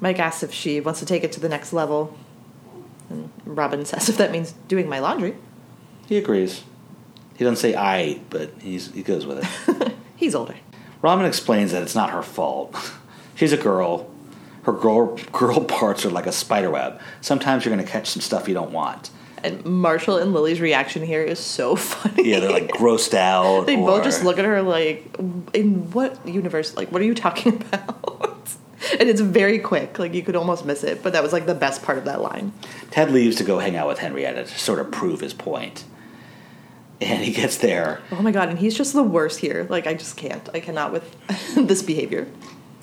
Mike asks if she wants to take it to the next level. And Robin says if that means doing my laundry. he agrees. He doesn't say "I," but he's, he goes with it. He's older. Robin explains that it's not her fault. She's a girl. Her girl girl parts are like a spider web. Sometimes you're going to catch some stuff you don't want. And Marshall and Lily's reaction here is so funny. Yeah, they're like grossed out. they both just look at her like, in what universe? Like, what are you talking about? and it's very quick. Like, you could almost miss it. But that was like the best part of that line. Ted leaves to go hang out with Henrietta to sort of prove his point. And he gets there. Oh my god, and he's just the worst here. Like, I just can't. I cannot with this behavior.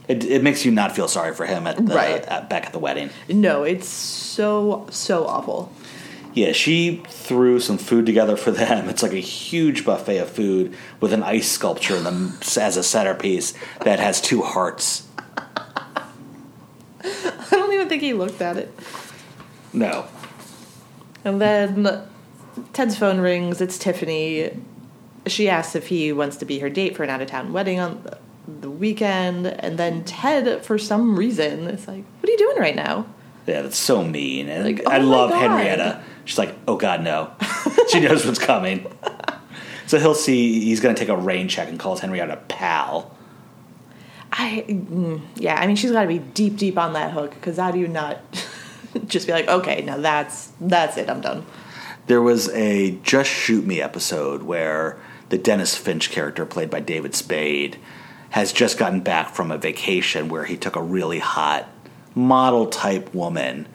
It, it makes you not feel sorry for him at the, Right. at, back at the wedding. No, it's so, so awful. Yeah, she threw some food together for them. It's like a huge buffet of food with an ice sculpture in them as a centerpiece that has two hearts. I don't even think he looked at it. No. And then Ted's phone rings. It's Tiffany. She asks if he wants to be her date for an out of town wedding on the weekend. And then Ted, for some reason, is like, What are you doing right now? Yeah, that's so mean. And Like, I oh my love God. Henrietta. She's like, oh God, no. she knows what's coming. So he'll see, he's going to take a rain check and calls Henrietta pal. I, mm, yeah, I mean, she's got to be deep, deep on that hook because how do you not just be like, okay, now that's that's it, I'm done. There was a Just Shoot Me episode where the Dennis Finch character, played by David Spade, has just gotten back from a vacation where he took a really hot model type woman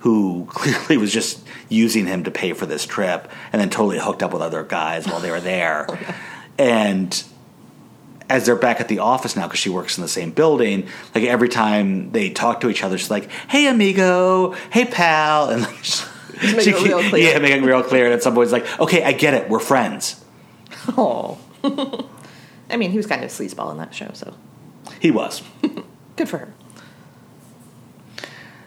who clearly was just using him to pay for this trip and then totally hooked up with other guys while they were there. Oh, and as they're back at the office now because she works in the same building, like every time they talk to each other, she's like, "Hey, amigo, hey, pal," and like, she, make she it real clear. yeah, making it real clear. And at some point, it's like, "Okay, I get it, we're friends." Oh. I mean, he was kind of a sleazeball in that show, so He was. good for her.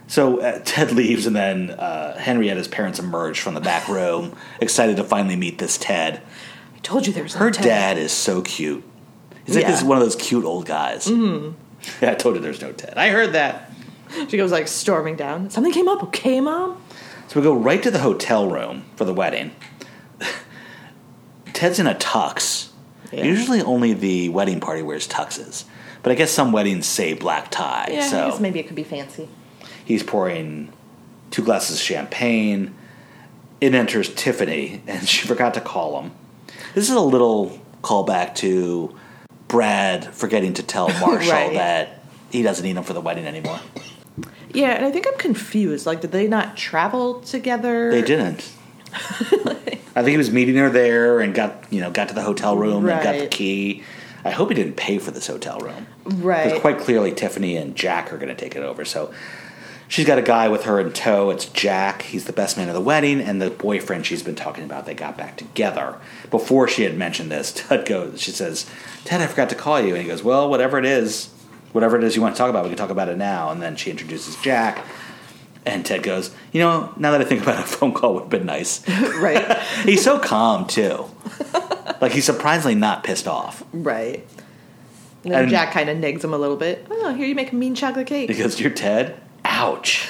So uh, Ted leaves, and then uh, Henrietta's parents emerge from the back room, excited to finally meet this Ted. I told you there was no Her Ted. dad is so cute. He's like Yeah. this one of those cute old guys. Mm-hmm. Yeah, I told you there's no Ted. I heard that. She goes like storming down. Something came up. Okay, mom. So we go right to the hotel room for the wedding. Ted's in a tux. Yeah. Usually only the wedding party wears tuxes. But I guess some weddings say black tie. Yeah, so I guess maybe it could be fancy. he's pouring two glasses of champagne. It enters Tiffany, and she forgot to call him. This is a little callback to Brad forgetting to tell Marshall Right. that he doesn't need him for the wedding anymore. Yeah, and I think I'm confused. Like, did they not travel together? They didn't. I think he was meeting her there and got you know got to the hotel room and got the Right. key. I hope he didn't pay for this hotel room. Right. Because quite clearly Tiffany and Jack are going to take it over. So she's got a guy with her in tow. It's Jack. He's the best man of the wedding, and the boyfriend she's been talking about. They got back together. Before she had mentioned this, Ted goes. She says, "Ted, I forgot to call you," and he goes, "Well, whatever it is, whatever it is you want to talk about, we can talk about it now." And then she introduces Jack. And Ted goes, you know, now that I think about it, a phone call would have been nice. right. He's so calm too. like he's surprisingly not pissed off right. And then And- Jack kind of nigs him a little bit. Oh, here you make a mean chocolate cake. because you're Ted. Ouch.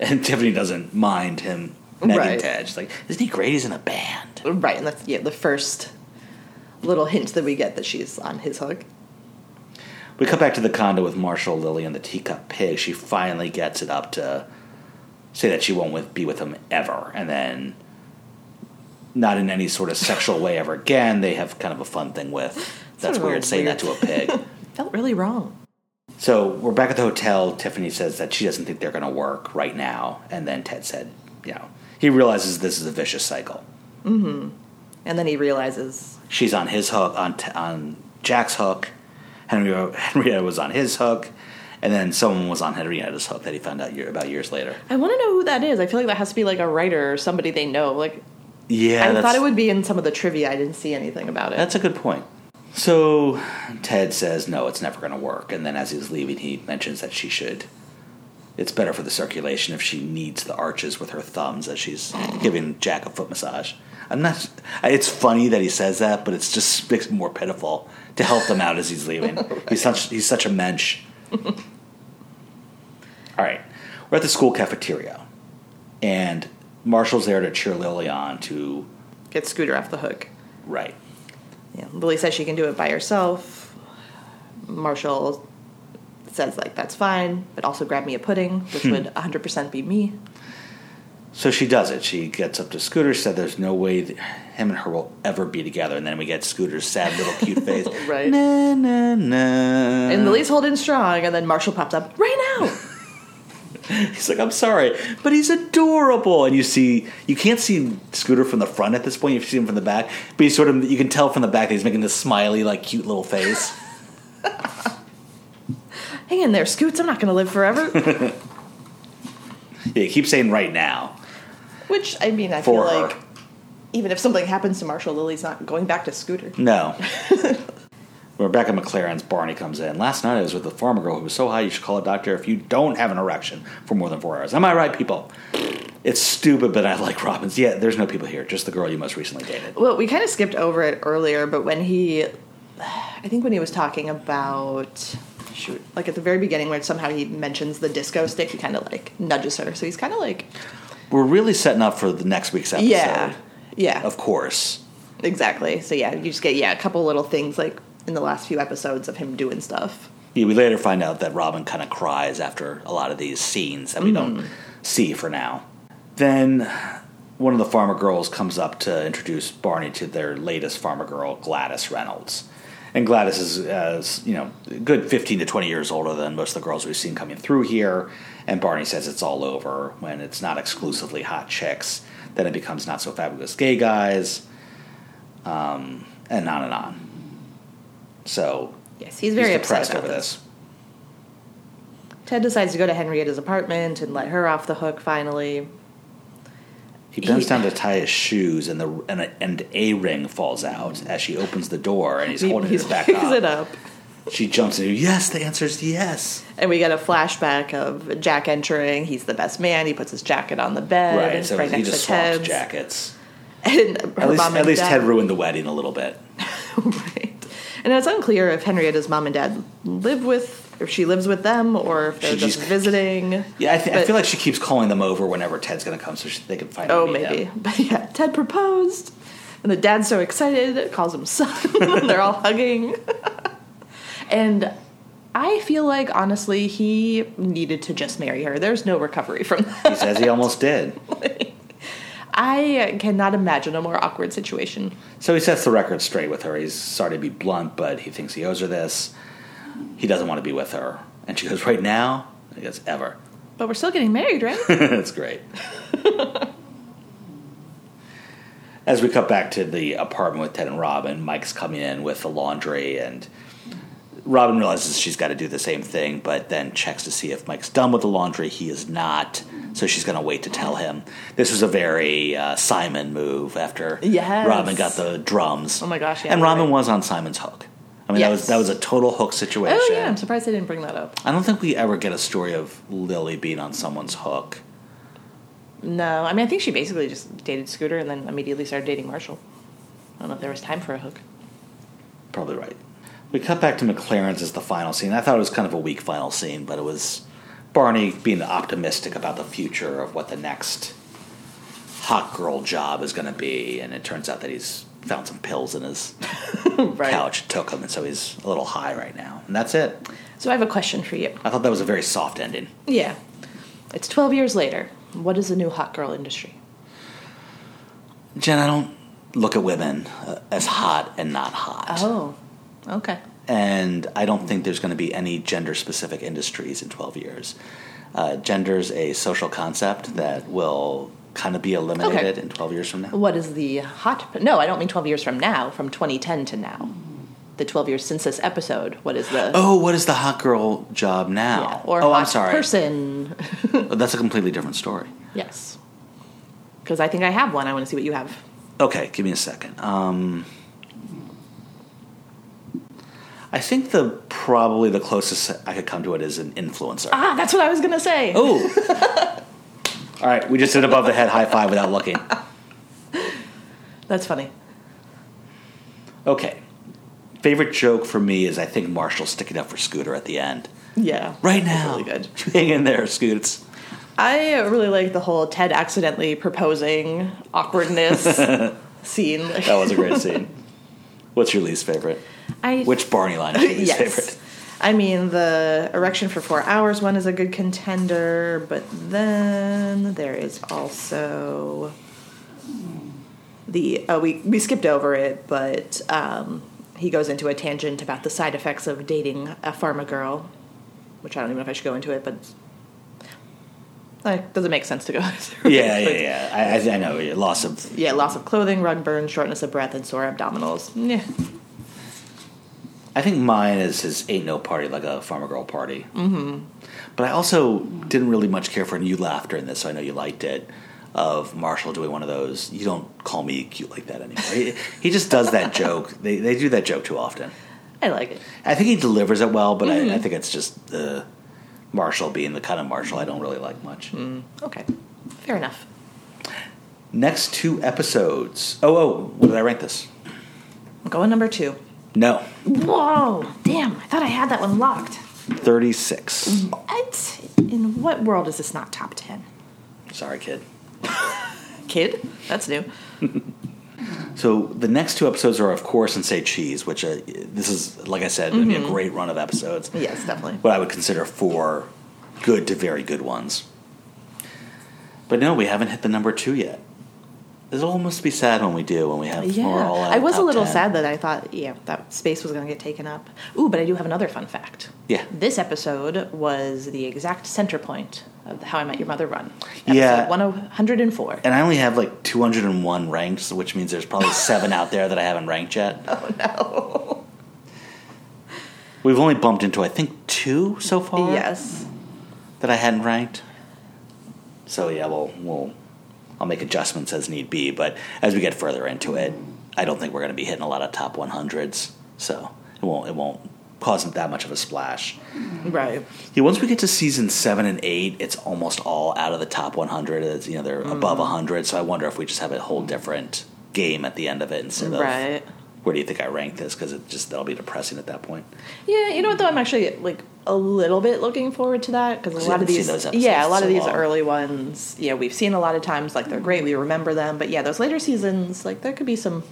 and Tiffany doesn't mind him negging Right. Ted. She's like, isn't he great? He's in a band. Right, and that's yeah the first little hint that we get that she's on his hook. We come back to the condo with Marshall, Lily, and the teacup pig. She finally gets it up to say that she won't with, be with him ever, and then not in any sort of sexual way ever again. They have kind of a fun thing with. That's weird saying that to a pig. Felt really wrong. So we're back at the hotel. Tiffany says that she doesn't think they're going to work right now, and then Ted said, you know, he realizes this is a vicious cycle. Mm-hmm. And then he realizes, She's on his hook, on t- on Jack's hook. Henrietta, Henrietta was on his hook, and then someone was on Henrietta's hook that he found out year, about years later. I want to know who that is. I feel like that has to be like a writer or somebody they know. Like Yeah, I thought it would be in some of the trivia. I didn't see anything about it. That's a good point. So Ted says, no, it's never going to work. And then as he's leaving, he mentions that she should. It's better for the circulation if she kneads the arches with her thumbs as she's giving Jack a foot massage. I'm not. It's funny that he says that, but it's just makes more pitiful to help them out as he's leaving. He's such he's such a mensch. All right, we're at the school cafeteria, and Marshall's there to cheer Lily on to Get Scooter off the hook. right. Yeah, Lily says she can do it by herself. Marshall says like that's fine, but also grab me a pudding, which Hmm. would 100% be me. So she does it. She gets up to Scooter, said there's no way him and her will ever be together. And then we get Scooter's sad little cute face. Right. Na, na, na. And Lily's holding strong, and then Marshall pops up right now. He's like, I'm sorry, but he's adorable. And you see, you can't see Scooter from the front at this point. You see him from the back, but he's sort of, you can tell from the back that he's making this smiley, like cute little face. Hang in there, Scoots. I'm not going to live forever. yeah, he keeps saying right now. Which I mean, I feel her. like even if something happens to Marshall, Lily's not going back to Scooter. No. Rebecca MacLaren's Barney comes in. Last night I was with a pharma girl who was so high you should call a doctor if you don't have an erection for more than four hours. Am I right, people? It's stupid, but I like Robbins. Yeah, there's no people here, just the girl you most recently dated. Well, we kind of skipped over it earlier, but when he, I think when he was talking about, shoot, like at the very beginning, where somehow he mentions the disco stick, he kind of like nudges her. So he's kind of like, We're really setting up for the next week's episode. yeah, yeah, Of course. exactly. So yeah, you just get yeah a couple little things like in the last few episodes of him doing stuff. Yeah, we later find out that Robin kind of cries after a lot of these scenes that we don't mm-hmm. see for now. Then one of the pharma girls comes up to introduce Barney to their latest pharma girl, Gladys Reynolds. And Gladys is, uh, you know, a good 15 to 20 years older than most of the girls we've seen coming through here. And Barney says it's all over when it's not exclusively hot chicks. Then it becomes not so fabulous gay guys, um, and on and on. So Yes, he's very upset depressed over this. this. Ted decides to go to Henrietta's apartment and let her off the hook finally. He bends He- down to tie his shoes, and the and a, and a ring falls out as she opens the door, and he's He- holding he it back up. it up. She jumps in. Yes, the answer is yes. And we get a flashback of Jack entering. He's the best man. He puts his jacket on the bed Right. So right he next just to swapped Ted's. jackets. And At least, at and least dad, Ted ruined the wedding a little bit. right. And it's unclear if Henrietta's mom and dad live with, if she lives with them, or if they're She just just- visiting. Yeah, I, th- I But- feel like she keeps calling them over whenever Ted's going to come, so she, they can find. Oh, maybe. But yeah, Ted proposed, and the dad's so excited, calls him son. and they're all hugging. and I feel like, honestly, he needed to just marry her. There's no recovery from that. He says he almost did. I cannot imagine a more awkward situation. So he sets the record straight with her. He's sorry to be blunt, but he thinks he owes her this. He doesn't want to be with her, and she goes, "Right now." He goes, "Ever." But we're still getting married, right? That's great. As we cut back to the apartment with Ted and Robin, Mike's coming in with the laundry, and Robin realizes she's got to do the same thing, but then checks to see if Mike's done with the laundry. He is not, so she's going to wait to tell him. This was a very uh, Simon move after Yes. Robin got the drums. Oh my gosh, yeah, and Robin right. was on Simon's hook. I mean, that was that was a total hook situation. oh, yeah, I'm surprised they didn't bring that up. I don't think we ever get a story of Lily being on someone's hook. No, I mean, I think she basically just dated Scooter and then immediately started dating Marshall. I don't know if there was time for a hook. Probably right. We cut back to MacLaren's as the final scene. I thought it was kind of a weak final scene, but it was Barney being optimistic about the future of what the next hot girl job is going to be, and it turns out that he's found some pills in his right. couch, took them, and so he's a little high right now. And that's it. So I have a question for you. I thought that was a very soft ending. Yeah. It's 12 years later. What is the new hot girl industry? Jen, I don't look at women uh, as hot and not hot. Oh, okay. and I don't think there's going to be any gender specific industries in 12 years. Uh, gender's a social concept that will kind of be eliminated Okay. in 12 years from now. What is the hot? No, I don't mean 12 years from now, from 2010 to now. The 12 years since this episode. What is the. Oh, what is the hot girl job now? yeah, or oh, hot I'm sorry. person. That's a completely different story. yes. Because I think I have one. I want to see what you have. Okay, give me a second. Um, I think the probably the closest I could come to it is an influencer. Ah, that's what I was going to say. Oh. All right, we just did above the head high five without looking. That's funny. Okay. Favorite joke for me is I think Marshall sticking up for Scooter at the end. Yeah. Right now. really good. Hang in there, Scoots. I really like the whole Ted accidentally proposing awkwardness scene. That was a great scene. What's your least favorite? I Which Barney line is yes. favorite? I mean, the erection for four hours one is a good contender, but then there is also the oh we we skipped over it, but um, he goes into a tangent about the side effects of dating a pharma girl, which I don't even know if I should go into it, but like, does it make sense to go through? Yeah, yeah, yeah. I, I, I know. yeah, Loss of. yeah, loss of clothing, rug burn, shortness of breath, and sore abdominals. Yeah. I think mine is his Ain't No Party Like a Pharma Girl Party. Mm-hmm. But I also didn't really much care for new laughter in this, so I know you liked it. Of Marshall doing one of those, you don't call me cute like that anymore. he, he just does that joke. They, they do that joke too often. I like it. I think he delivers it well, but Mm-hmm. I, I think it's just uh, Marshall being the kind of Marshall I don't really like much. Okay. Fair enough. Next two episodes. Oh, oh, what did I rank this? I'm going number two. No, Whoa! Damn, I thought I had that one locked. 36. What? In what world is this not top 10? Sorry, kid. Kid? That's new. So the next two episodes are, of course, and say cheese, which uh, this is, like I said, going to be a great run of episodes. Yes, definitely. What I would consider four good to very good ones. But no, we haven't hit the number two yet. It'll almost be sad when we do, when we have more all Yeah. out I was a little 10. sad that I thought, yeah, that space was going to get taken up. Ooh, but I do have another fun fact. Yeah. This episode was the exact center point of How I Met Your Mother run. Yeah. 104. And I only have like 201 ranked, which means there's probably seven out there that I haven't ranked yet. Oh, no. We've only bumped into I think two so far. Yes. that I hadn't ranked. So yeah, we'll we'll I'll make adjustments as need be. But as we get further into it, I don't think we're going to be hitting a lot of top 100s. So it won't it won't cause that much of a splash. Mm-hmm. Right. Yeah, once we get to season seven and eight, it's almost all out of the top 100. It's, you know, they're above mm. 100. So I wonder if we just have a whole different game at the end of it instead of Right. Where do you think I rank this? Because it just that'll be depressing at that point. Yeah, you know what though? I'm actually like a little bit looking forward to that because a lot of these, yeah, a lot so of these long. early ones, yeah, we've seen a lot of times. Like they're great, we remember them. But yeah, those later seasons, like there could be some,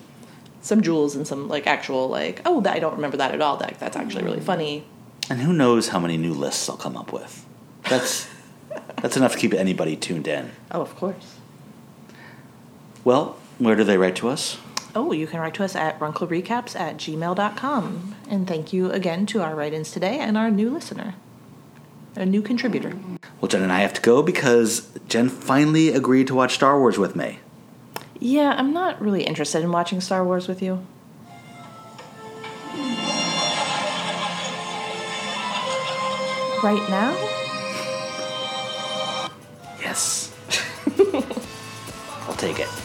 some jewels and some like actual like, oh, I don't remember that at all. That that's actually really mm. funny. And who knows how many new lists I'll come up with? That's that's enough to keep anybody tuned in. Oh, of course. Well, where do they write to us? Oh, you can write to us at runklerecaps at gmail.com. And thank you again to our write ins today and our new listener, a new contributor. Well, Jen and I have to go because Jen finally agreed to watch Star Wars with me. Yeah, I'm not really interested in watching Star Wars with you. Right now? Yes. I'll take it.